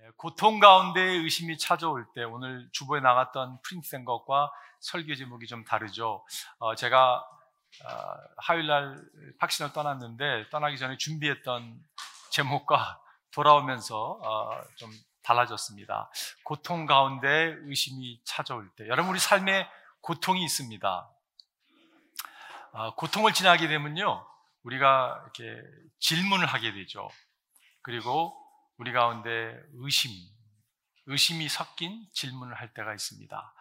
예, 고통 가운데 의심이 찾아올 때 오늘 주보에 나갔던 프린트된 것과 설교 제목이 좀 다르죠. 어, 제가 어, 화요일날 박신을 떠났는데 떠나기 전에 준비했던 제목과 돌아오면서 어, 좀 달라졌습니다. 고통 가운데 의심이 찾아올 때 여러분 우리 삶에 고통이 있습니다. 어, 고통을 지나게 되면요 우리가 이렇게 질문을 하게 되죠. 그리고 우리 가운데 의심, 의심이 섞인 질문을 할 때가 있습니다.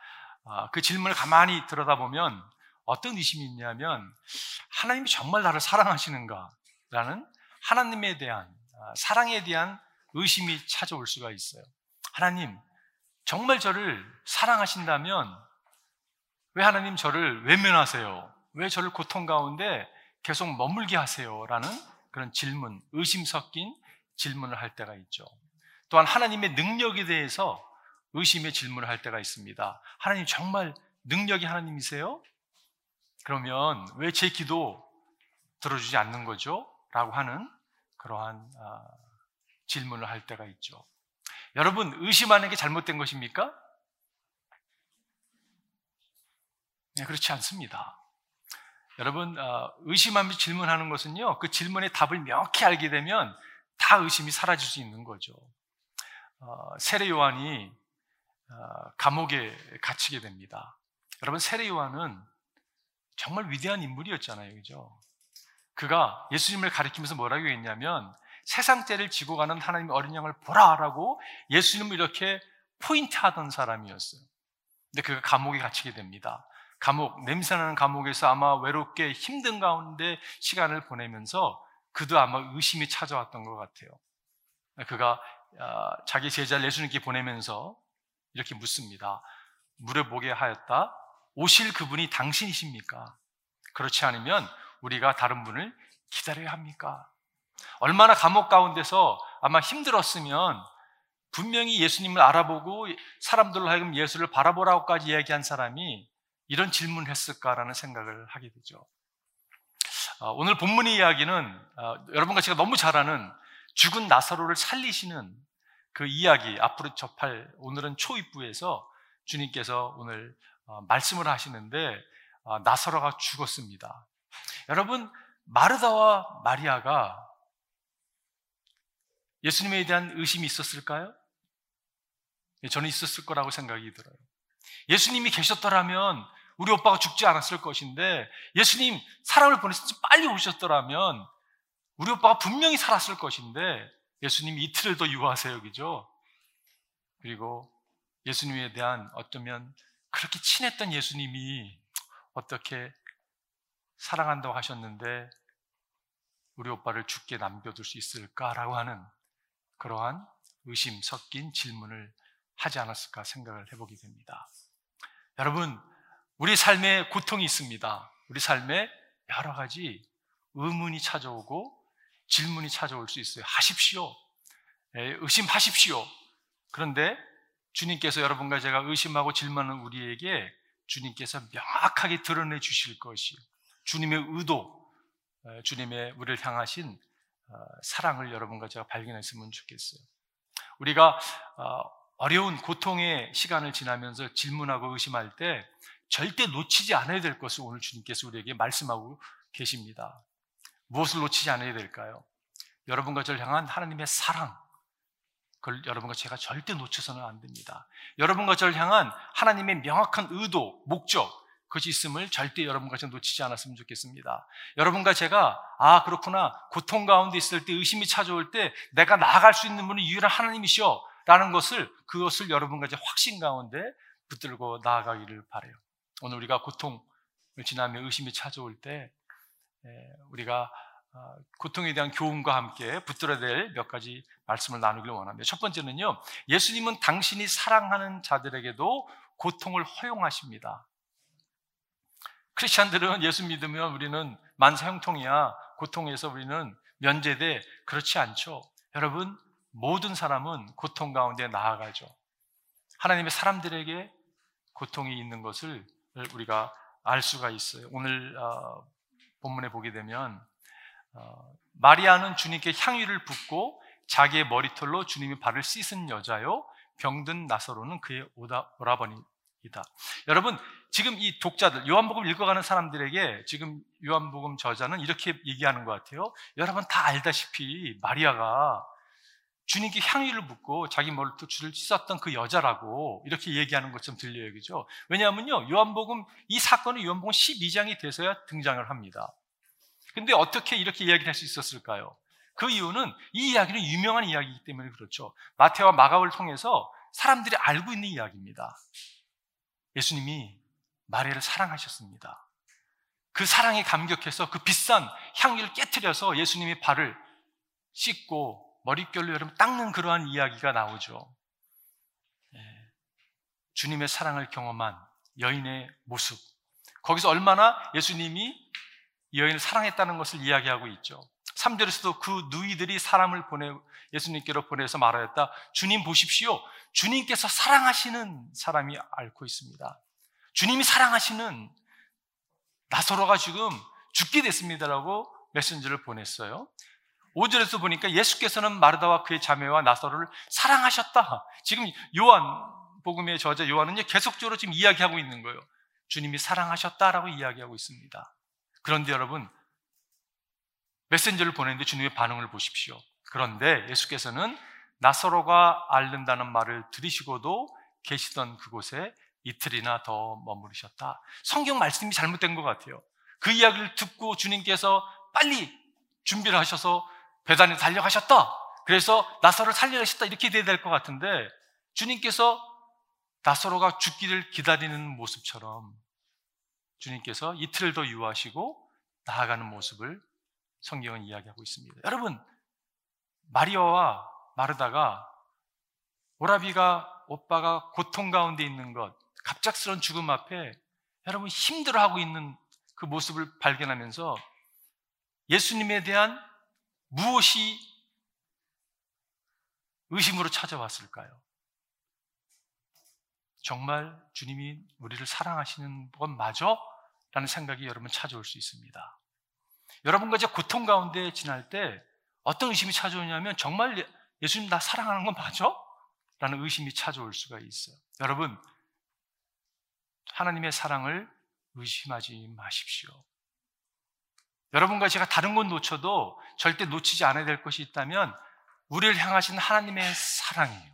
아, 그 질문을 가만히 들여다보면 어떤 의심이 있냐면 하나님이 정말 나를 사랑하시는가? 라는 하나님에 대한 아, 사랑에 대한 의심이 찾아올 수가 있어요. 하나님, 정말 저를 사랑하신다면 왜 하나님 저를 외면하세요? 왜 저를 고통 가운데 계속 머물게 하세요? 라는 그런 질문, 의심 섞인 질문을 할 때가 있죠. 또한 하나님의 능력에 대해서 의심의 질문을 할 때가 있습니다. 하나님 정말 능력이 하나님이세요? 그러면 왜 제 기도 들어주지 않는 거죠? 라고 하는 그러한 아, 질문을 할 때가 있죠. 여러분, 의심하는 게 잘못된 것입니까? 네, 그렇지 않습니다. 여러분, 아, 의심하면서 질문하는 것은요, 그 질문의 답을 명확히 알게 되면 다 의심이 사라질 수 있는 거죠. 어, 세례 요한이 어, 감옥에 갇히게 됩니다. 여러분 세례 요한은 정말 위대한 인물이었잖아요, 그죠? 그가 예수님을 가리키면서 뭐라고 했냐면 세상 죄를 지고 가는 하나님의 어린 양을 보라라고 예수님을 이렇게 포인트하던 사람이었어요. 근데 그가 감옥에 갇히게 됩니다. 감옥, 냄새나는 감옥에서 아마 외롭게 힘든 가운데 시간을 보내면서 그도 아마 의심이 찾아왔던 것 같아요. 그가 아, 자기 제자를 예수님께 보내면서 이렇게 묻습니다. 물어보게 하였다. 오실 그분이 당신이십니까? 그렇지 않으면 우리가 다른 분을 기다려야 합니까? 얼마나 감옥 가운데서 아마 힘들었으면 분명히 예수님을 알아보고 사람들로 하여금 예수를 바라보라고까지 이야기한 사람이 이런 질문을 했을까라는 생각을 하게 되죠. 어, 오늘 본문의 이야기는 어, 여러분과 제가 너무 잘 아는 죽은 나사로를 살리시는 그 이야기 앞으로 접할 오늘은 초입부에서 주님께서 오늘 어, 말씀을 하시는데 나사로가 죽었습니다. 여러분 마르다와 마리아가 예수님에 대한 의심이 있었을까요? 예, 저는 있었을 거라고 생각이 들어요. 예수님이 계셨더라면 우리 오빠가 죽지 않았을 것인데 예수님 사랑을 보내서 빨리 오셨더라면 우리 오빠가 분명히 살았을 것인데 예수님 이틀을 더 유하세요, 그죠? 그리고 예수님에 대한 어쩌면 그렇게 친했던 예수님이 어떻게 사랑한다고 하셨는데 우리 오빠를 죽게 남겨둘 수 있을까라고 하는 그러한 의심 섞인 질문을 하지 않았을까 생각을 해보게 됩니다. 여러분, 우리 삶에 고통이 있습니다. 우리 삶에 여러 가지 의문이 찾아오고 질문이 찾아올 수 있어요. 하십시오. 예, 의심하십시오. 그런데 주님께서 여러분과 제가 의심하고 질문하는 우리에게 주님께서 명확하게 드러내 주실 것이 주님의 의도, 예, 주님의 우리를 향하신 어, 사랑을 여러분과 제가 발견했으면 좋겠어요. 우리가 어, 어려운 고통의 시간을 지나면서 질문하고 의심할 때 절대 놓치지 않아야 될 것을 오늘 주님께서 우리에게 말씀하고 계십니다. 무엇을 놓치지 않아야 될까요? 여러분과 저를 향한 하나님의 사랑. 그걸 여러분과 제가 절대 놓쳐서는 안 됩니다. 여러분과 저를 향한 하나님의 명확한 의도, 목적, 그것이 있음을 절대 여러분과 제가 놓치지 않았으면 좋겠습니다. 여러분과 제가, 아, 그렇구나. 고통 가운데 있을 때, 의심이 찾아올 때, 내가 나아갈 수 있는 분은 유일한 하나님이시여. 라는 것을, 그것을 여러분과 제 확신 가운데 붙들고 나아가기를 바래요. 오늘 우리가 고통을 지나며 의심이 찾아올 때 우리가 어, 고통에 대한 교훈과 함께 붙들어야 될 몇 가지 말씀을 나누길 원합니다. 첫 번째는요, 예수님은 당신이 사랑하는 자들에게도 고통을 허용하십니다. 크리스찬들은 예수 믿으면 우리는 만사 형통이야, 고통에서 우리는 면제돼. 그렇지 않죠. 여러분, 모든 사람은 고통 가운데 나아가죠. 하나님의 사람들에게 고통이 있는 것을 우리가 알 수가 있어요. 오늘 어, 본문에 보게 되면 어, 마리아는 주님께 향유를 붓고 자기의 머리털로 주님의 발을 씻은 여자요 병든 나사로는 그의 오다, 오라버니이다. 여러분 지금 이 독자들 요한복음 읽어가는 사람들에게 지금 요한복음 저자는 이렇게 얘기하는 것 같아요. 여러분 다 알다시피 마리아가 주님께 향유를 붓고 자기 머리털을 씻었던 그 여자라고 이렇게 얘기하는 것처럼 들려요. 그죠? 왜냐하면요. 요한복음, 이 사건은 요한복음 12장이 돼서야 등장을 합니다. 근데 어떻게 이렇게 이야기를 할 수 있었을까요? 그 이유는 이 이야기는 유명한 이야기이기 때문에 그렇죠. 마태와 마가를 통해서 사람들이 알고 있는 이야기입니다. 예수님이 마리아를 사랑하셨습니다. 그 사랑에 감격해서 그 비싼 향기를 깨뜨려서 예수님의 발을 씻고 머릿결로 여러분 닦는 그러한 이야기가 나오죠. 예. 주님의 사랑을 경험한 여인의 모습. 거기서 얼마나 예수님이 여인을 사랑했다는 것을 이야기하고 있죠. 3절에서도 그 누이들이 사람을 보내 예수님께로 보내서 말하였다. 주님 보십시오. 주님께서 사랑하시는 사람이 앓고 있습니다. 주님이 사랑하시는 나서로가 지금 죽게 됐습니다라고 메신저를 보냈어요. 5절에서 보니까 예수께서는 마르다와 그의 자매와 나서로를 사랑하셨다. 지금 요한 복음의 저자 요한은 계속적으로 지금 이야기하고 있는 거예요. 주님이 사랑하셨다라고 이야기하고 있습니다. 그런데 여러분 메신저를 보냈는데 주님의 반응을 보십시오. 그런데 예수께서는 나서로가 앓는다는 말을 들으시고도 계시던 그곳에 이틀이나 더 머무르셨다. 성경 말씀이 잘못된 것 같아요. 그 이야기를 듣고 주님께서 빨리 준비를 하셔서 배단에 달려가셨다. 그래서 나사로를 살려내셨다. 이렇게 돼야 될 것 같은데 주님께서 나사로가 죽기를 기다리는 모습처럼 주님께서 이틀 더 유하시고 나아가는 모습을 성경은 이야기하고 있습니다. 여러분, 마리아와 마르다가 오라비가 오빠가 고통 가운데 있는 것, 갑작스러운 죽음 앞에 여러분 힘들어하고 있는 그 모습을 발견하면서 예수님에 대한 무엇이 의심으로 찾아왔을까요? 정말 주님이 우리를 사랑하시는 건 맞아? 라는 생각이 여러분 찾아올 수 있습니다. 여러분과 이제 고통 가운데 지날 때 어떤 의심이 찾아오냐면 정말 예수님 나 사랑하는 건 맞아? 라는 의심이 찾아올 수가 있어요. 여러분, 하나님의 사랑을 의심하지 마십시오. 여러분과 제가 다른 건 놓쳐도 절대 놓치지 않아야 될 것이 있다면 우리를 향하신 하나님의 사랑이에요.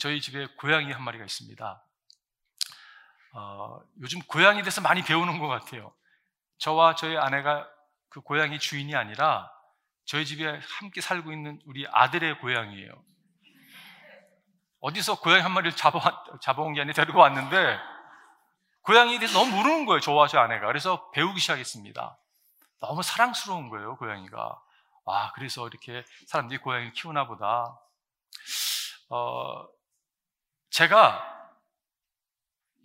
저희 집에 고양이 한 마리가 있습니다. 어, 요즘 고양이에 대해서 많이 배우는 것 같아요. 저와 저희 아내가 그 고양이 주인이 아니라 저희 집에 함께 살고 있는 우리 아들의 고양이에요. 어디서 고양이 한 마리를 잡아, 잡아온 게 아니라 데리고 왔는데 고양이에 대해서 너무 모르는 거예요. 저와 저 아내가. 그래서 배우기 시작했습니다. 너무 사랑스러운 거예요, 고양이가. 와, 그래서 이렇게 사람들이 고양이를 키우나 보다. 어, 제가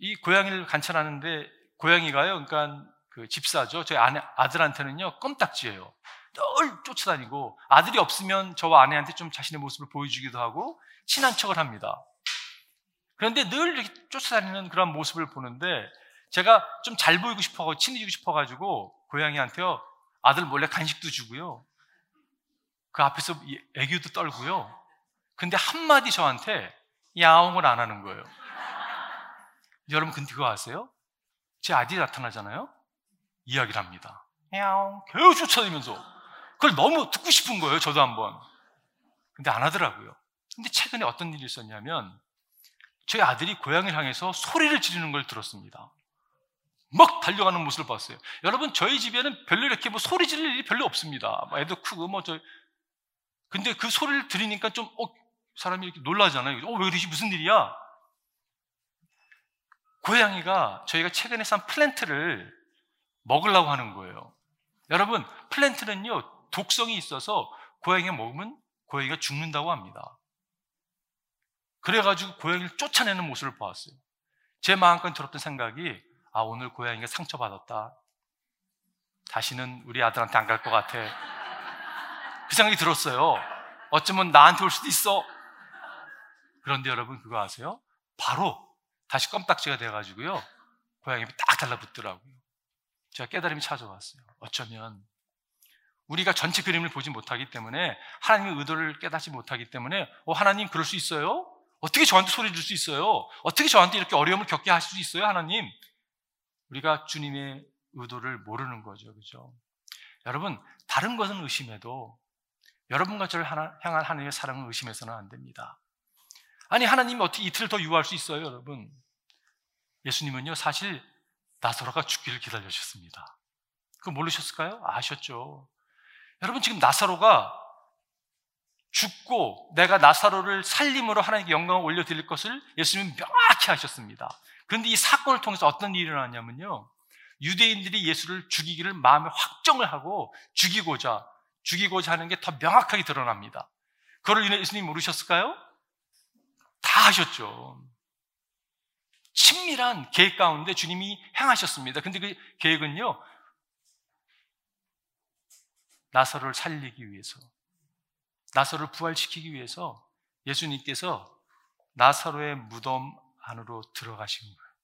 이 고양이를 관찰하는데 고양이가요, 그러니까 그 집사죠. 저희 아내, 아들한테는요, 껌딱지예요. 늘 쫓아다니고 아들이 없으면 저와 아내한테 좀 자신의 모습을 보여주기도 하고 친한 척을 합니다. 그런데 늘 이렇게 쫓아다니는 그런 모습을 보는데 제가 좀 잘 보이고 싶어가지고 친해지고 싶어가지고 고양이한테요 아들 몰래 간식도 주고요. 그 앞에서 애교도 떨고요. 근데 한마디 저한테 야옹을 안 하는 거예요. 여러분 근데 그거 아세요? 제 아들이 나타나잖아요? 이야기를 합니다. 야옹. 계속 쫓아다니면서. 그걸 너무 듣고 싶은 거예요 저도 한번. 근데 안 하더라고요. 근데 최근에 어떤 일이 있었냐면 저희 아들이 고양이를 향해서 소리를 지르는 걸 들었습니다. 막 달려가는 모습을 봤어요. 여러분, 저희 집에는 별로 이렇게 뭐 소리 지를 일이 별로 없습니다. 뭐 애도 크고 뭐 저. 근데 그 소리를 들으니까 좀, 어, 사람이 이렇게 놀라잖아요. 어, 왜 그러지? 무슨 일이야? 고양이가 저희가 최근에 산 플랜트를 먹으려고 하는 거예요. 여러분, 플랜트는요, 독성이 있어서 고양이가 먹으면 고양이가 죽는다고 합니다. 그래가지고 고양이를 쫓아내는 모습을 보았어요. 제 마음껏 들었던 생각이 아 오늘 고양이가 상처받았다. 다시는 우리 아들한테 안 갈 것 같아. 그 생각이 들었어요. 어쩌면 나한테 올 수도 있어. 그런데 여러분 그거 아세요? 바로 다시 껌딱지가 돼가지고요. 고양이 딱 달라붙더라고요. 제가 깨달음이 찾아왔어요. 어쩌면 우리가 전체 그림을 보지 못하기 때문에 하나님의 의도를 깨닫지 못하기 때문에 어, 하나님 그럴 수 있어요? 어떻게 저한테 소리 줄수 있어요? 어떻게 저한테 이렇게 어려움을 겪게 하실 수 있어요, 하나님? 우리가 주님의 의도를 모르는 거죠. 그죠? 여러분, 다른 것은 의심해도 여러분과 저를 향한 하나님의 사랑을 의심해서는 안 됩니다. 아니, 하나님이 어떻게 이틀 더 유효할 수 있어요, 여러분? 예수님은요, 사실 나사로가 죽기를 기다려주셨습니다. 그거 모르셨을까요? 아셨죠. 여러분, 지금 나사로가 죽고 내가 나사로를 살림으로 하나님께 영광을 올려드릴 것을 예수님은 명확히 하셨습니다. 그런데 이 사건을 통해서 어떤 일이 일어났냐면요. 유대인들이 예수를 죽이기를 마음에 확정을 하고 죽이고자, 죽이고자 하는 게 더 명확하게 드러납니다. 그걸 예수님 모르셨을까요? 다 하셨죠. 친밀한 계획 가운데 주님이 행하셨습니다. 근데 그 계획은요, 나사로를 살리기 위해서, 나사로를 부활시키기 위해서 예수님께서 나사로의 무덤 안으로 들어가신 거예요.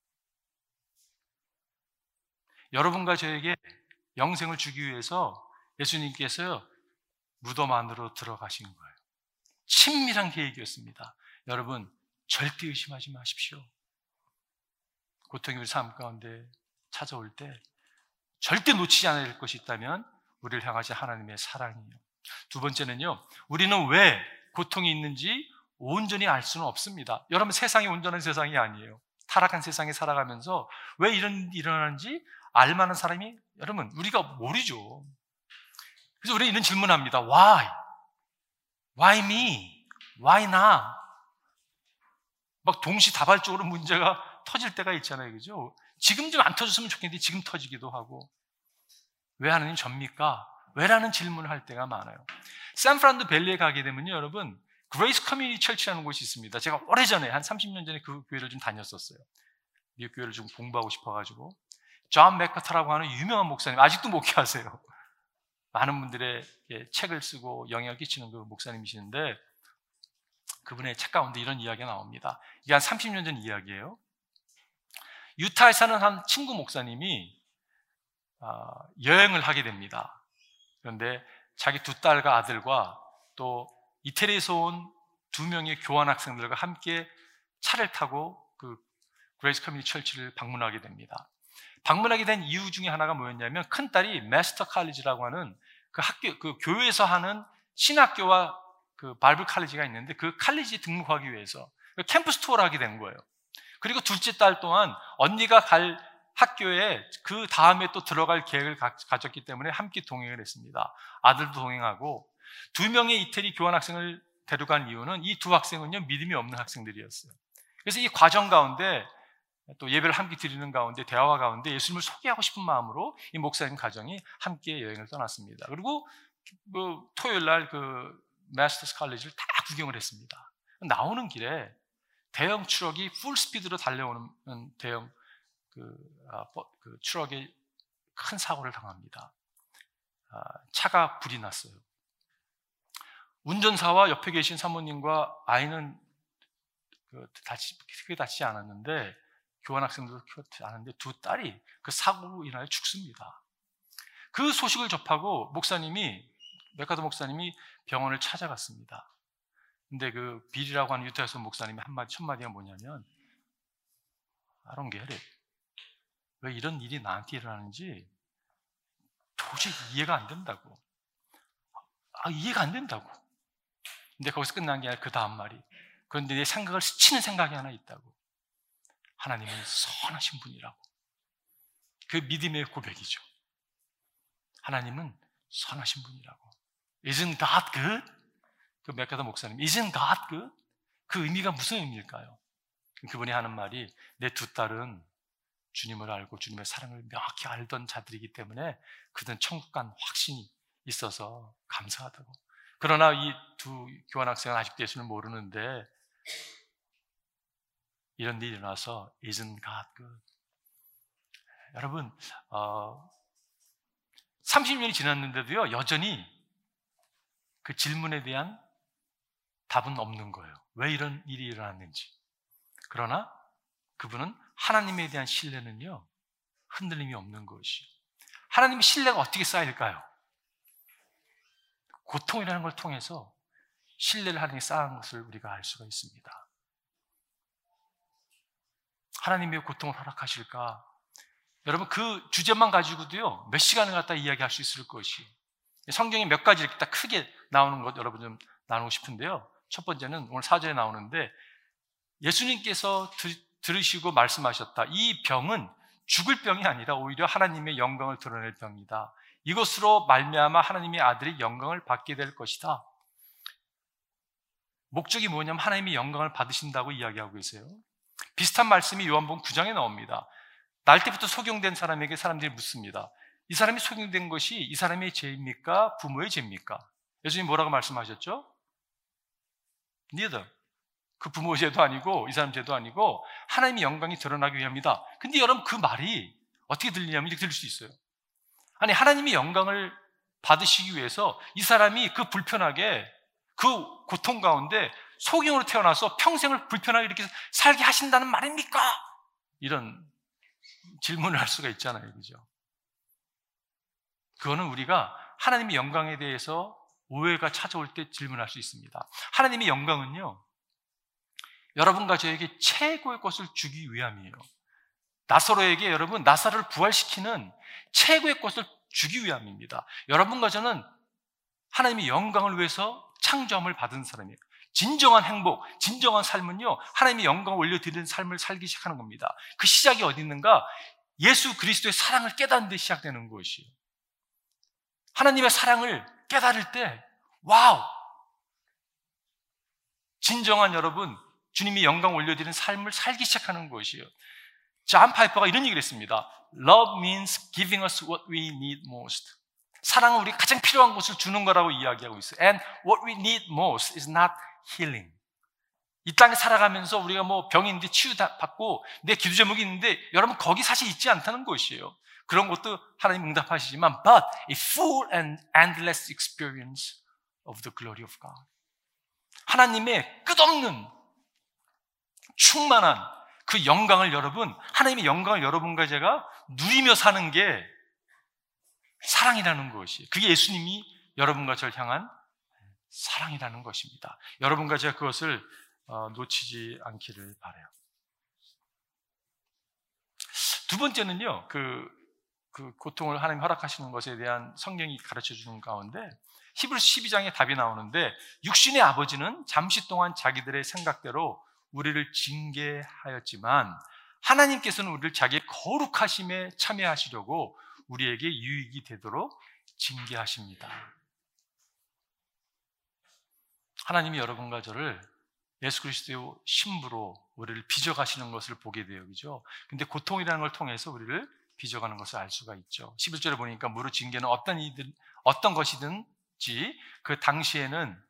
여러분과 저에게 영생을 주기 위해서 예수님께서 무덤 안으로 들어가신 거예요. 친밀한 계획이었습니다. 여러분, 절대 의심하지 마십시오. 고통이 우리 삶 가운데 찾아올 때 절대 놓치지 않아야 될 것이 있다면 우리를 향하신 하나님의 사랑이에요. 두 번째는요, 우리는 왜 고통이 있는지 온전히 알 수는 없습니다. 여러분, 세상이 온전한 세상이 아니에요. 타락한 세상에 살아가면서 왜 이런 일어나는지 알 만한 사람이 여러분 우리가 모르죠. 그래서 우리 이런 질문합니다. Why? Why me? Why now? 막 동시다발적으로 문제가 터질 때가 있잖아요. 그죠? 지금 좀 안 터졌으면 좋겠는데 지금 터지기도 하고. 왜 하나님 접니까? 왜라는 질문을 할 때가 많아요. San Fernando Valley에 가게 되면요, 여러분, Grace Community Church라는 곳이 있습니다. 제가 오래전에, 한 30년 전에 그 교회를 좀 다녔었어요. 이 교회를 좀 공부하고 싶어 가지고. 존 맥아더라고 하는 유명한 목사님, 아직도 목회하세요. 많은 분들의 책을 쓰고 영향을 끼치는 그 목사님이시는데, 그분의 책 가운데 이런 이야기가 나옵니다. 이게 한 30년 전 이야기예요. 유타에 사는 한 친구 목사님이 아, 여행을 하게 됩니다. 그런데 자기 두 딸과 아들과 또 이태리에서 온 두 명의 교환 학생들과 함께 차를 타고 그 Grace Community Church를 방문하게 됩니다. 방문하게 된 이유 중에 하나가 뭐였냐면 큰 딸이 마스터 칼리지라고 하는 그 학교 그 교회에서 하는 신학교와 그 바이블 칼리지가 있는데 그 칼리지 등록하기 위해서 그 캠퍼스 투어를 하게 된 거예요. 그리고 둘째 딸 또한 언니가 갈 학교에 그 다음에 또 들어갈 계획을 가졌기 때문에 함께 동행을 했습니다. 아들도 동행하고 두 명의 이태리 교환 학생을 데려간 이유는 이 두 학생은요 믿음이 없는 학생들이었어요. 그래서 이 과정 가운데 또 예배를 함께 드리는 가운데 대화와 가운데 예수님을 소개하고 싶은 마음으로 이 목사님 가정이 함께 여행을 떠났습니다. 그리고 그 토요일 날그 마스터스 칼리지를 다 구경을 했습니다. 나오는 길에 대형 트럭이 full speed로 달려오는 대형 그, 아, 그 트럭에 큰 사고를 당합니다. 아, 차가 불이 났어요. 운전사와 옆에 계신 사모님과 아이는 그 다치, 크게 다치지 않았는데 교환학생들도 크지 않았는데 두 딸이 그 사고로 인하여 죽습니다. 그 소식을 접하고 목사님이 메카도 목사님이 병원을 찾아갔습니다. 근데 그 빌이라고 하는 유태에서 목사님이 한마디 첫마디가 뭐냐면 I don't get it. 왜 이런 일이 나한테 일어나는지 도저히 이해가 안 된다고. 아, 이해가 안 된다고. 근데 거기서 끝난 게 아니라 그 다음 말이. 그런데 내 생각을 스치는 생각이 하나 있다고. 하나님은 선하신 분이라고. 그 믿음의 고백이죠. 하나님은 선하신 분이라고. Isn't God good? 그 맥가더 목사님, Isn't God good? 그 의미가 무슨 의미일까요? 그분이 하는 말이 내 두 딸은 주님을 알고 주님의 사랑을 명확히 알던 자들이기 때문에 그들은 천국 간 확신이 있어서 감사하다고. 그러나 이 두 교환학생은 아직도 예수를 모르는데 이런 일이 일어나서 isn't God good? 여러분, 어, 30년이 지났는데도요, 여전히 그 질문에 대한 답은 없는 거예요. 왜 이런 일이 일어났는지. 그러나 그분은 하나님에 대한 신뢰는요, 흔들림이 없는 것이. 하나님의 신뢰가 어떻게 쌓일까요? 고통이라는 걸 통해서 신뢰를 하나님께 쌓은 것을 우리가 알 수가 있습니다. 하나님의 고통을 허락하실까? 여러분 그 주제만 가지고도요 몇 시간을 갖다 이야기할 수 있을 것이 성경에 몇 가지 이렇게 딱 크게 나오는 것 여러분 좀 나누고 싶은데요. 첫 번째는 오늘 사절에 나오는데 예수님께서 들으시고 말씀하셨다. 이 병은 죽을 병이 아니라 오히려 하나님의 영광을 드러낼 병이다. 이것으로 말미암아 하나님의 아들이 영광을 받게 될 것이다. 목적이 뭐냐면 하나님의 영광을 받으신다고 이야기하고 계세요. 비슷한 말씀이 요한복음 9장에 나옵니다. 날 때부터 소경된 사람에게 사람들이 묻습니다. 이 사람이 소경된 것이 이 사람의 죄입니까? 부모의 죄입니까? 예수님 뭐라고 말씀하셨죠? neither. 그 부모 죄도 아니고 이 사람 죄도 아니고 하나님의 영광이 드러나기 위함이다. 근데 여러분 그 말이 어떻게 들리냐면 이렇게 들릴 수 있어요. 아니 하나님의 영광을 받으시기 위해서 이 사람이 그 불편하게 그 고통 가운데 소경으로 태어나서 평생을 불편하게 이렇게 살게 하신다는 말입니까? 이런 질문을 할 수가 있잖아요. 그죠? 그거는 우리가 하나님의 영광에 대해서 오해가 찾아올 때 질문할 수 있습니다. 하나님의 영광은요, 여러분과 저에게 최고의 것을 주기 위함이에요. 나사로에게 여러분 나사로를 부활시키는 최고의 것을 주기 위함입니다. 여러분과 저는 하나님의 영광을 위해서 창조함을 받은 사람이에요. 진정한 행복, 진정한 삶은요, 하나님의 영광을 올려드리는 삶을 살기 시작하는 겁니다. 그 시작이 어디 있는가? 예수 그리스도의 사랑을 깨닫는 데 시작되는 것이에요. 하나님의 사랑을 깨달을 때, wow! 진정한 여러분, 주님이 영광 올려드리는 삶을 살기 시작하는 것이에요. 잔 파이퍼가 이런 얘기를 했습니다. Love means giving us what we need most. 사랑은 우리 가장 필요한 것을 주는 거라고 이야기하고 있어요. And what we need most is not healing. 이 땅에 살아가면서 우리가 뭐 병인데 치유받고 내 기도 제목이 있는데 여러분 거기 사실 있지 않다는 것이에요. 그런 것도 하나님 응답하시지만 but a full and endless experience of the glory of God. 하나님의 끝없는 충만한 그 영광을 여러분, 하나님의 영광을 여러분과 제가 누리며 사는 게 사랑이라는 것이. 그게 예수님이 여러분과 저를 향한 사랑이라는 것입니다. 여러분과 제가 그것을 어, 놓치지 않기를 바래요. 두 번째는요, 그, 그 고통을 하나님 허락하시는 것에 대한 성경이 가르쳐 주는 가운데 히브리서 12장에 답이 나오는데 육신의 아버지는 잠시 동안 자기들의 생각대로 우리를 징계하였지만 하나님께서는 우리를 자기의 거룩하심에 참여하시려고 우리에게 유익이 되도록 징계하십니다. 하나님이 여러분과 저를 예수 그리스도의 신부로 우리를 빚어가시는 것을 보게 돼요. 그죠? 근데 고통이라는 걸 통해서 우리를 빚어가는 것을 알 수가 있죠. 11절에 보니까 무릇 징계는 어떤 이들, 어떤 것이든지 그 당시에는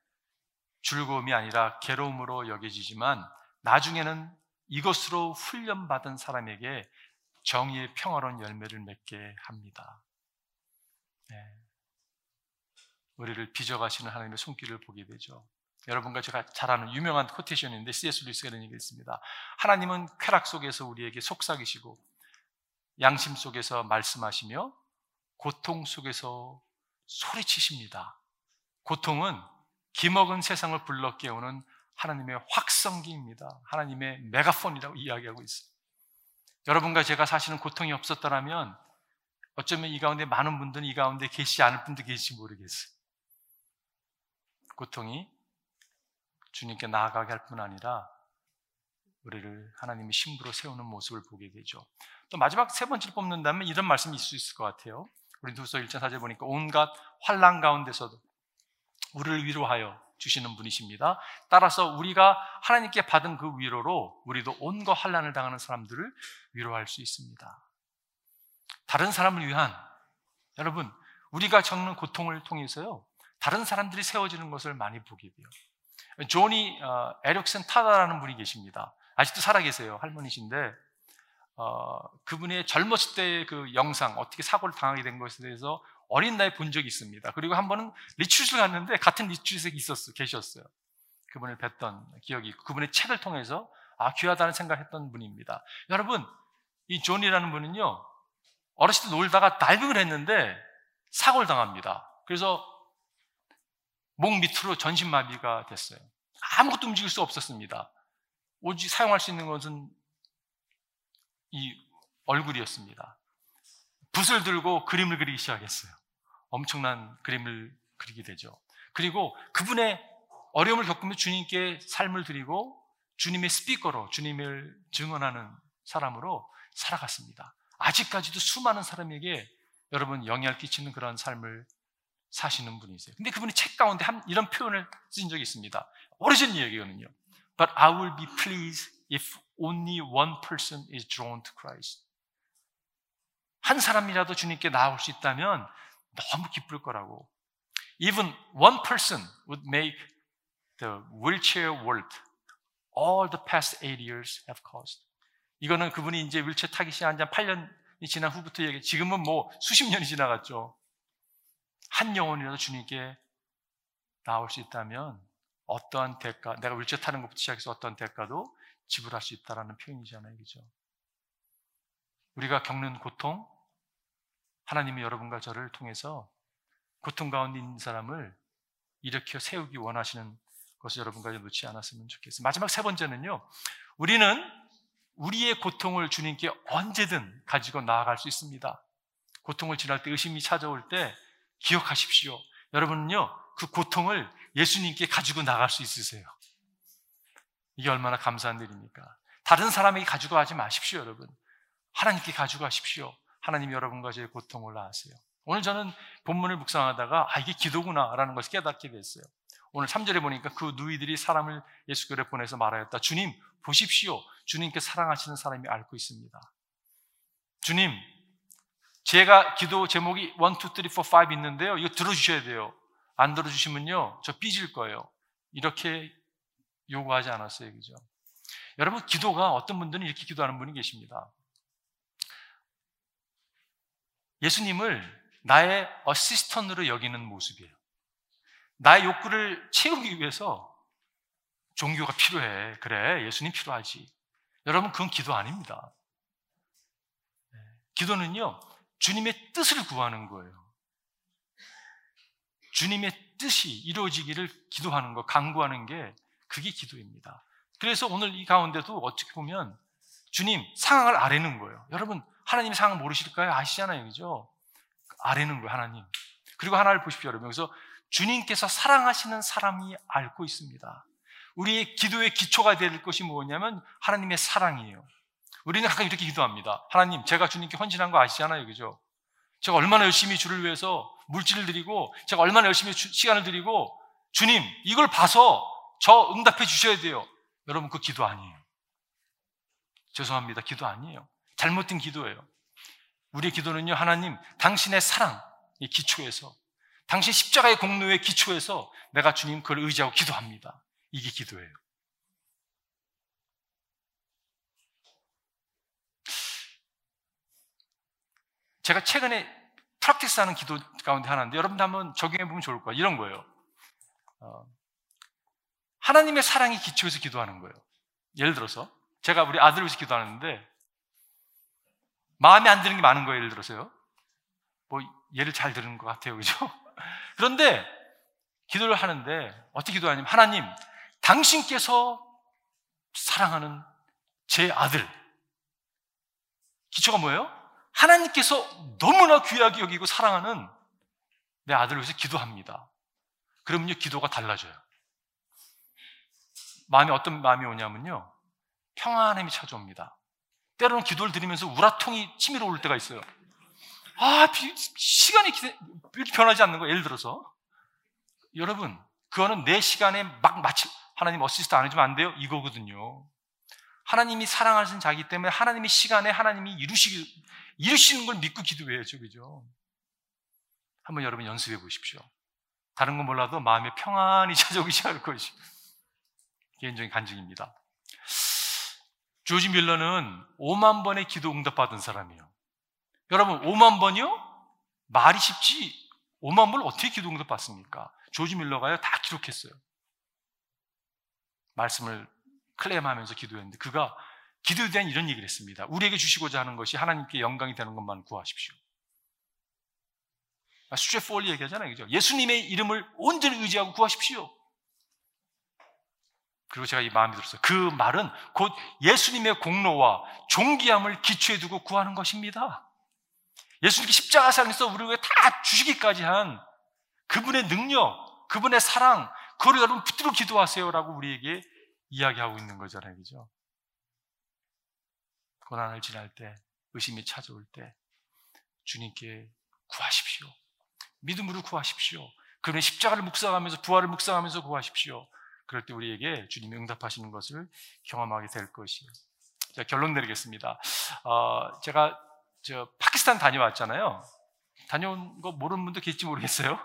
즐거움이 아니라 괴로움으로 여겨지지만 나중에는 이것으로 훈련받은 사람에게 정의의 평화로운 열매를 맺게 합니다. 네. 우리를 빚어가시는 하나님의 손길을 보게 되죠. 여러분과 제가 잘 아는 유명한 코테이션인데 C.S. 루이스가 이런 얘기를 했습니다. 하나님은 쾌락 속에서 우리에게 속삭이시고 양심 속에서 말씀하시며 고통 속에서 소리치십니다. 고통은 기먹은 세상을 불러 깨우는 하나님의 확성기입니다. 하나님의 메가폰이라고 이야기하고 있어요. 여러분과 제가 사시는 고통이 없었더라면 어쩌면 이 가운데 많은 분들은 이 가운데 계시지 않을 분도 계실지 모르겠어요. 고통이 주님께 나아가게 할 뿐 아니라 우리를 하나님의 신부로 세우는 모습을 보게 되죠. 또 마지막 세 번째를 뽑는다면 이런 말씀이 있을 수 있을 것 같아요. 우리 두서 1장 4절 보니까 온갖 환란 가운데서도 우리를 위로하여 주시는 분이십니다. 따라서 우리가 하나님께 받은 그 위로로 우리도 온갖 환란을 당하는 사람들을 위로할 수 있습니다. 다른 사람을 위한 여러분 우리가 겪는 고통을 통해서요 다른 사람들이 세워지는 것을 많이 보게 돼요. 조니 어, 에릭슨 타다라는 분이 계십니다. 아직도 살아계세요. 할머니신데 어, 그분의 젊었을 때의 그 영상 어떻게 사고를 당하게 된 것에 대해서 어린 나이에 본 적이 있습니다. 그리고 한 번은 retreat를 갔는데 같은 리추트에 있었어 계셨어요. 그분을 뵀던 기억이 그분의 책을 통해서 아 귀하다는 생각했던 분입니다. 여러분 이 조니라는 분은요 어렸을 때 놀다가 다이빙을 했는데 사고를 당합니다. 그래서 목 밑으로 전신마비가 됐어요. 아무것도 움직일 수 없었습니다. 오직 사용할 수 있는 것은 이 얼굴이었습니다. 붓을 들고 그림을 그리기 시작했어요. 엄청난 그림을 그리게 되죠. 그리고 그분의 어려움을 겪으며 주님께 삶을 드리고 주님의 스피커로 주님을 증언하는 사람으로 살아갔습니다. 아직까지도 수많은 사람에게 여러분 영향을 끼치는 그런 삶을 사시는 분이세요. 근데 그분이 책 가운데 한, 이런 표현을 쓰신 적이 있습니다. 오래전 얘기거든요. But I will be pleased if only one person is drawn to Christ. 한 사람이라도 주님께 나올 수 있다면 너무 기쁠 거라고. Even one person would make the wheelchair world all the past eight years have caused. 이거는 그분이 이제 휠체어 타기 시작한 지 8년이 지난 후부터 얘기, 지금은 뭐 수십 년이 지나갔죠. 한 영혼이라도 주님께 나올 수 있다면 어떠한 대가, 내가 휠체어 타는 것부터 시작해서 어떤 대가도 지불할 수 있다라는 표현이잖아요. 그죠? 우리가 겪는 고통, 하나님이 여러분과 저를 통해서 고통 가운데 있는 사람을 일으켜 세우기 원하시는 것을 여러분과 놓지 않았으면 좋겠어요. 마지막 세 번째는요. 우리는 우리의 고통을 주님께 언제든 가지고 나아갈 수 있습니다. 고통을 지날 때 의심이 찾아올 때 기억하십시오. 여러분은요, 그 고통을 예수님께 가지고 나갈 수 있으세요. 이게 얼마나 감사한 일입니까? 다른 사람에게 가지고 가지 마십시오, 여러분. 하나님께 가지고 가십시오. 하나님이 여러분과 제 고통을 아세요. 오늘 저는 본문을 묵상하다가 아 이게 기도구나라는 것을 깨닫게 됐어요. 오늘 3절에 보니까 그 누이들이 사람을 예수께로 보내서 말하였다. 주님 보십시오. 주님께 사랑하시는 사람이 앓고 있습니다. 주님 제가 기도 제목이 1, 2, 3, 4, 5 있는데요. 이거 들어주셔야 돼요. 안 들어주시면요. 저 삐질 거예요. 이렇게 요구하지 않았어요. 그죠? 여러분, 기도가 어떤 분들은 이렇게 기도하는 분이 계십니다. 예수님을 나의 어시스턴으로 여기는 모습이에요. 나의 욕구를 채우기 위해서 종교가 필요해. 그래, 예수님 필요하지. 여러분, 그건 기도 아닙니다. 네. 기도는요, 주님의 뜻을 구하는 거예요. 주님의 뜻이 이루어지기를 기도하는 거, 강구하는 게 그게 기도입니다. 그래서 오늘 이 가운데도 어떻게 보면 주님 상황을 아래는 거예요. 여러분 하나님 상황 모르실까요? 아시잖아요, 그죠? 아래는 거예요, 하나님. 그리고 하나를 보십시오, 여러분. 그래서 주님께서 사랑하시는 사람이 앓고 있습니다. 우리의 기도의 기초가 될 것이 뭐냐면 하나님의 사랑이에요. 우리는 가끔 이렇게 기도합니다. 하나님, 제가 주님께 헌신한 거 아시잖아요, 그죠? 제가 얼마나 열심히 주를 위해서 물질을 드리고, 제가 얼마나 열심히 주, 시간을 드리고, 주님, 이걸 봐서 저 응답해 주셔야 돼요. 여러분, 그 기도 아니에요. 죄송합니다. 기도 아니에요. 잘못된 기도예요. 우리의 기도는요, 하나님, 당신의 사랑의 기초에서, 당신 십자가의 공로의 기초에서 내가 주님 그걸 의지하고 기도합니다. 이게 기도예요. 제가 최근에 프락티스 하는 기도 가운데 하나인데 여러분도 한번 적용해 보면 좋을 거예요. 이런 거예요. 어, 하나님의 사랑이 기초에서 기도하는 거예요. 예를 들어서 제가 우리 아들을 위해서 기도하는데 마음에 안 드는 게 많은 거예요. 예를 들어서요. 뭐 예를 잘 들은 것 같아요. 그죠? 그런데 기도를 하는데 어떻게 기도하냐면 하나님 당신께서 사랑하는 제 아들 기초가 뭐예요? 하나님께서 너무나 귀하게 여기고 사랑하는 내 아들을 위해서 기도합니다. 그러면요, 기도가 달라져요. 마음이 어떤 마음이 오냐면요, 평안함이 찾아옵니다. 때로는 기도를 드리면서 우라통이 치밀어 올 때가 있어요. 아, 시간이 이렇게 변하지 않는 거 예를 들어서. 여러분, 그거는 내 시간에 막 마치, 하나님 어시스트 안 해주면 안 돼요? 이거거든요. 하나님이 사랑하시는 자기 때문에 하나님의 시간에 하나님이 이루시기, 이루시는 걸 믿고 기도해야죠. 그죠? 한번 여러분 연습해 보십시오. 다른 건 몰라도 마음에 평안이 찾아오기 시작할 것이 개인적인 간증입니다. 조지 밀러는 5만 번의 기도 응답받은 사람이에요. 여러분, 5만 번이요? 말이 쉽지. 5만 번을 어떻게 기도 응답받습니까? 조지 밀러가요, 다 기록했어요. 말씀을 클레임하면서 기도했는데 그가 기도에 대한 이런 얘기를 했습니다. 우리에게 주시고자 하는 것이 하나님께 영광이 되는 것만 구하십시오. 수제 폴리 얘기하잖아요. 그죠? 예수님의 이름을 온전히 의지하고 구하십시오. 그리고 제가 이 마음이 들었어요. 그 말은 곧 예수님의 공로와 존귀함을 기초에 두고 구하는 것입니다. 예수님께 십자가상에서 우리를 다 주시기까지 한 그분의 능력, 그분의 사랑, 그걸 여러분 붙들고 기도하세요라고 우리에게 이야기하고 있는 거잖아요. 그죠? 고난을 지날 때, 의심이 찾아올 때, 주님께 구하십시오. 믿음으로 구하십시오. 그분의 십자가를 묵상하면서, 부활을 묵상하면서 구하십시오. 그럴 때 우리에게 주님이 응답하시는 것을 경험하게 될 것이에요. 자, 결론 내리겠습니다. 어, 제가 저 파키스탄 다녀왔잖아요. 다녀온 거 모르는 분도 계실지 모르겠어요.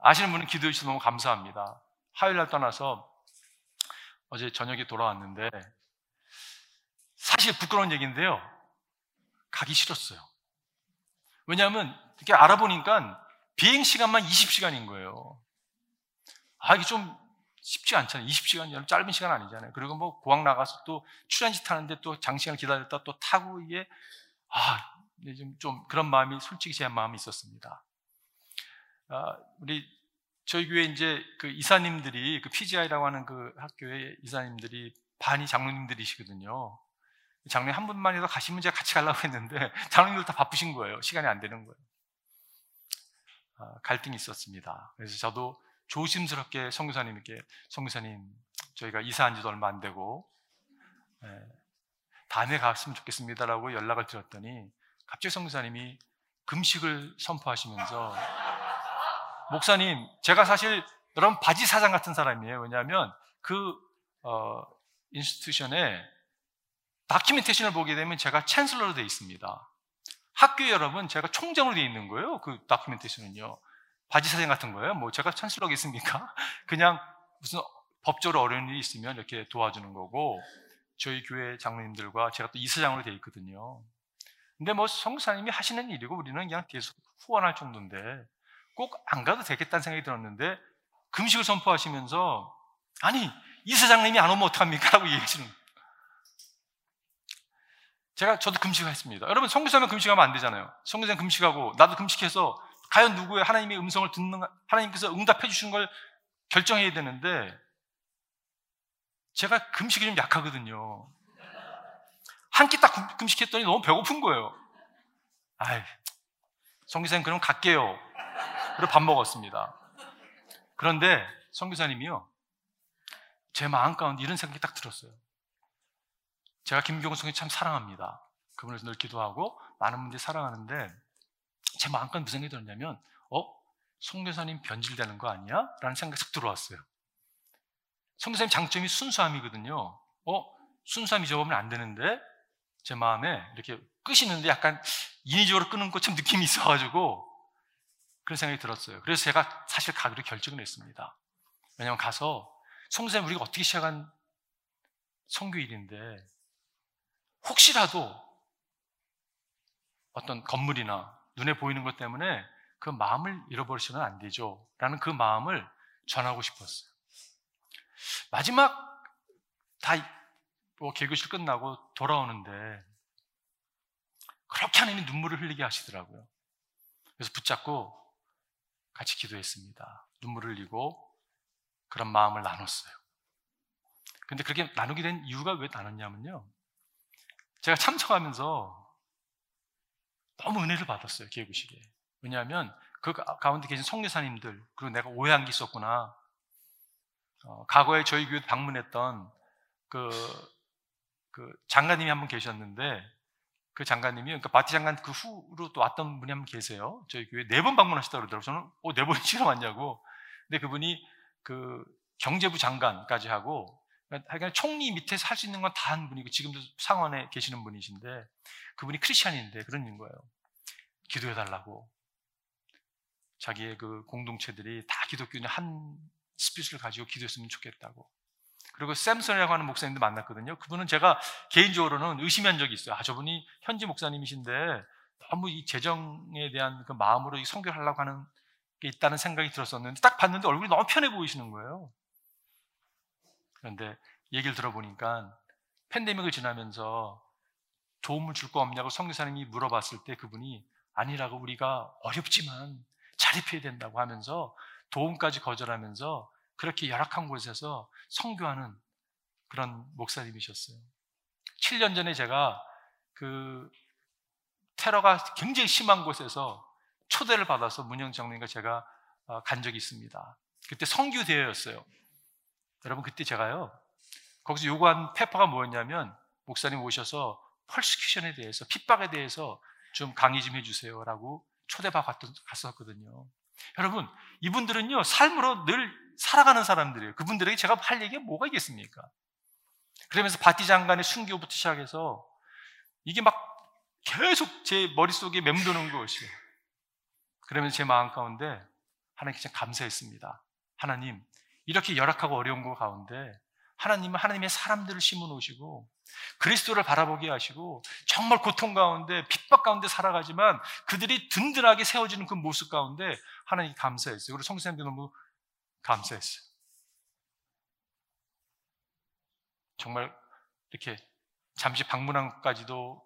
아시는 분은 기도해 주셔서 너무 감사합니다. 화요일 날 떠나서 어제 저녁에 돌아왔는데 사실 부끄러운 얘기인데요. 가기 싫었어요. 왜냐하면 이렇게 알아보니까 비행 시간만 20시간인 거예요. 아, 이게 좀 쉽지 않잖아요. 20시간, 짧은 시간 아니잖아요. 그리고 뭐 공항 나가서 또 출연식 타는데 또 장시간 기다렸다 또 타고 이게, 아, 좀, 좀 그런 마음이 솔직히 제 마음이 있었습니다. 아, 우리 저희 교회 이제 그 이사님들이 그 PGI라고 하는 그 학교의 이사님들이 반이 장로님들이시거든요. 장로님 한 분만이라도 가시면 제가 같이 가려고 했는데 장로님들 다 바쁘신 거예요. 시간이 안 되는 거예요. 아, 갈등이 있었습니다. 그래서 저도 조심스럽게 성교사님께 성교사님 저희가 이사한 지도 얼마 안 되고 예, 다음에 갔으면 좋겠습니다라고 연락을 드렸더니 갑자기 성교사님이 금식을 선포하시면서 목사님, 제가 사실 여러분 바지 사장 같은 사람이에요. 왜냐하면 그 어, 인스티튜션에 다큐멘테이션을 보게 되면 제가 챈슬러로 되어 있습니다. 학교 여러분 제가 총장으로 되어 있는 거예요. 그 다큐멘테이션은요. 바지 사장 같은 거예요. 뭐 제가 챈슬러겠습니까? 그냥 무슨 법적으로 어려운 일이 있으면 이렇게 도와주는 거고 저희 교회 장로님들과 제가 또 이사장으로 되어 있거든요. 근데 뭐 성사님이 하시는 일이고 우리는 그냥 계속 후원할 정도인데 꼭 안 가도 되겠다는 생각이 들었는데 금식을 선포하시면서 아니 이 사장님이 안 오면 어떡합니까? 라고 얘기하시는 제가 저도 금식을 했습니다. 여러분 성교사면 금식하면 안 되잖아요. 성교사는 금식하고 나도 금식해서 과연 누구의 하나님의 음성을 듣는 하나님께서 응답해 주시는 걸 결정해야 되는데 제가 금식이 좀 약하거든요. 한 끼 딱 금식했더니 너무 배고픈 거예요. 아이, 성교사님 그럼 갈게요. 그리고 밥 먹었습니다. 그런데 성교사님이요. 제 마음 가운데 이런 생각이 딱 들었어요. 제가 김경훈 성이 참 사랑합니다. 그분을 늘 기도하고 많은 분들이 사랑하는데 제 마음 가운데 무슨 생각이 들었냐면 어? 성교사님 변질되는 거 아니야? 라는 생각이 싹 들어왔어요. 성교사님 장점이 순수함이거든요. 어? 순수함 잊어보면 안 되는데 제 마음에 이렇게 끄시는데 약간 인위적으로 끄는 것처럼 느낌이 있어가지고 그런 생각이 들었어요. 그래서 제가 사실 가기로 결정을 했습니다. 왜냐하면 가서 성교사님 우리가 어떻게 시작한 성교일인데 혹시라도 어떤 건물이나 눈에 보이는 것 때문에 그 마음을 잃어버리시면 안 되죠. 라는 그 마음을 전하고 싶었어요. 마지막 다 뭐 개교실 끝나고 돌아오는데 그렇게 하나님이 눈물을 흘리게 하시더라고요. 그래서 붙잡고 같이 기도했습니다. 눈물을 흘리고 그런 마음을 나눴어요. 근데 그렇게 나누게 된 이유가 왜 나눴냐면요. 제가 참석하면서 너무 은혜를 받았어요, 기회구식에. 왜냐하면 그 가운데 계신 성교사님들, 그리고 내가 오해한 게 있었구나. 어, 과거에 저희 교회 방문했던 그, 그 장관님이 한 분 계셨는데 그 장관님이 그러니까 바티 장관 그 후로 또 왔던 분이 한 분 계세요. 저희 교회 네 번 방문하셨다고 그러더라고요. 저는 어, 네 번이나 왔냐고. 근데 그분이 그 경제부 장관까지 하고 하여간 총리 밑에서 할 수 있는 건 다 한 분이고 지금도 상원에 계시는 분이신데 그분이 크리스찬인데 그런 거예요. 기도해 달라고. 자기의 그 공동체들이 다 기독교인 한 스피릿을 가지고 기도했으면 좋겠다고. 그리고 샘슨이라고 하는 목사님도 만났거든요. 그분은 제가 개인적으로는 의심한 적이 있어요. 아, 저분이 현지 목사님이신데 너무 이 재정에 대한 그 마음으로 이 성결하려고 하는 게 있다는 생각이 들었었는데 딱 봤는데 얼굴이 너무 편해 보이시는 거예요. 그런데 얘기를 들어보니까 팬데믹을 지나면서 도움을 줄 거 없냐고 성교사님이 물어봤을 때 그분이 아니라고 우리가 어렵지만 자립해야 된다고 하면서 도움까지 거절하면서 그렇게 열악한 곳에서 성교하는 그런 목사님이셨어요. 7년 전에 제가 그 테러가 굉장히 심한 곳에서 초대를 받아서 문영장님과 제가 어, 간 적이 있습니다. 그때 성교 대회였어요. 여러분 그때 제가요 거기서 요구한 페퍼가 뭐였냐면 목사님 오셔서 펄스큐션에 대해서 핍박에 대해서 좀 강의 좀 해주세요라고 초대받아 갔었거든요. 여러분 이분들은요 삶으로 늘 살아가는 사람들이에요. 그분들에게 제가 할 얘기가 뭐가 있겠습니까? 그러면서 바티 장관의 순교부터 시작해서 이게 막 계속 제 머릿속에 맴도는 것이에요. 그러면서 제 마음 가운데 하나님께 감사했습니다. 하나님, 이렇게 열악하고 어려운 것 가운데 하나님은 하나님의 사람들을 심어 놓으시고 그리스도를 바라보게 하시고 정말 고통 가운데 핍박 가운데 살아가지만 그들이 든든하게 세워지는 그 모습 가운데 하나님 감사했어요. 그리고 성생님도 너무 감사했어요. 정말 이렇게 잠시 방문한 것까지도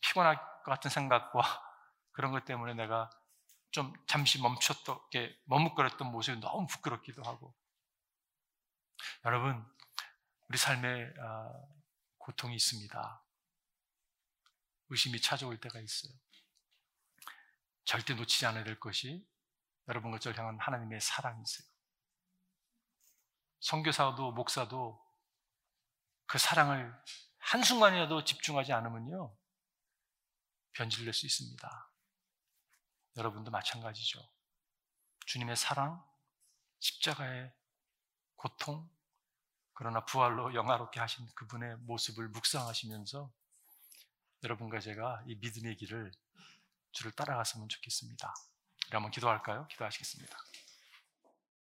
피곤할 것 같은 생각과 그런 것 때문에 내가 좀 잠시 멈췄던 게 머뭇거렸던 모습이 너무 부끄럽기도 하고 여러분 우리 삶에 아, 고통이 있습니다. 의심이 찾아올 때가 있어요. 절대 놓치지 않아야 될 것이 여러분과 저를 향한 하나님의 사랑이세요. 선교사도 목사도 그 사랑을 한순간이라도 집중하지 않으면요. 변질될 수 있습니다. 여러분도 마찬가지죠. 주님의 사랑, 십자가의 고통, 그러나 부활로 영화롭게 하신 그분의 모습을 묵상하시면서 여러분과 제가 이 믿음의 길을 주를 따라갔으면 좋겠습니다. 우리 한번 기도할까요? 기도하시겠습니다.